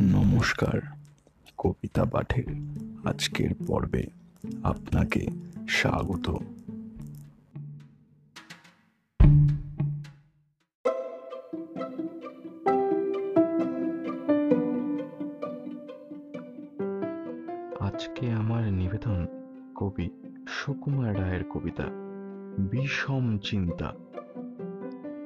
নমস্কার, কবিতা পাঠের আজকের পর্বে আপনাকে স্বাগত। আজকে আমার নিবেদন কবি সুকুমার রায়ের কবিতা, বিষম চিন্তা।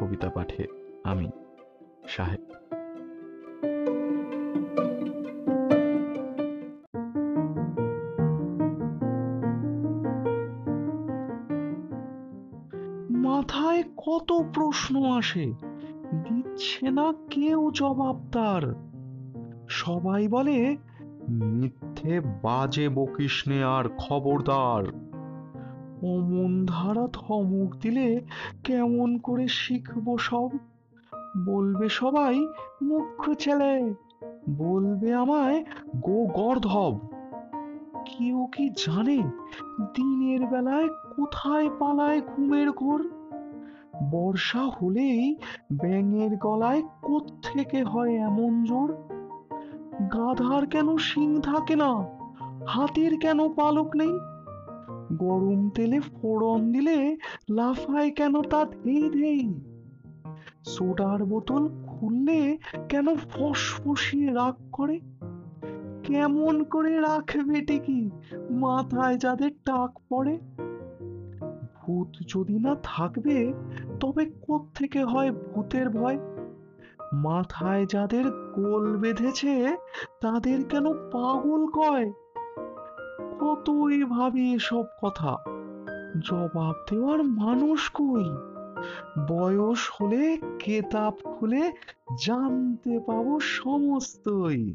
কবিতা পাঠে আমি সাহেব মাথায় কত প্রশ্ন আসে। দিচ্ছে না কেউ জবাব তার। সবাই বলে, মিথ্যে বাজে বকিসনে আর খবরদার। অমন ধারা ধমক দিলে কেমন করে শিখব সব? বলবে সবাই মুখ্য ছেলে বলবে আমায়, গো গর্ধব। কেউ কি জানে দিনের বেলায় কোথায় পালায় ঘুমের ঘোর? বর্ষা হলেই ব্যাঙের গলায় কোত্থেকে হয় এমন জোর গাধার কেন শিং থাকে না? হাতির কেন পালক নেই? গরম তেলে ফোড়ন দিলে লাফায় কেন তা ধেই? সোডার বোতল খুললে কেন ফসফসিয়ে রাগ করে? কেমন করে রাখবে টিকি মাথায় যাদের টাক পড়ে? ভূত যদি না থাকবে তবে থেকে হয় ভূতের ভয়? মাথায় যাদের গোল বেঁধেছে, তাদের কেন পাগল কয়? কতই ভাবি এসব কথা। জবাব দেওয়ার মানুষ কই? বয়স হলে, কেতাব খুলে জানতে পাবো সমস্তই।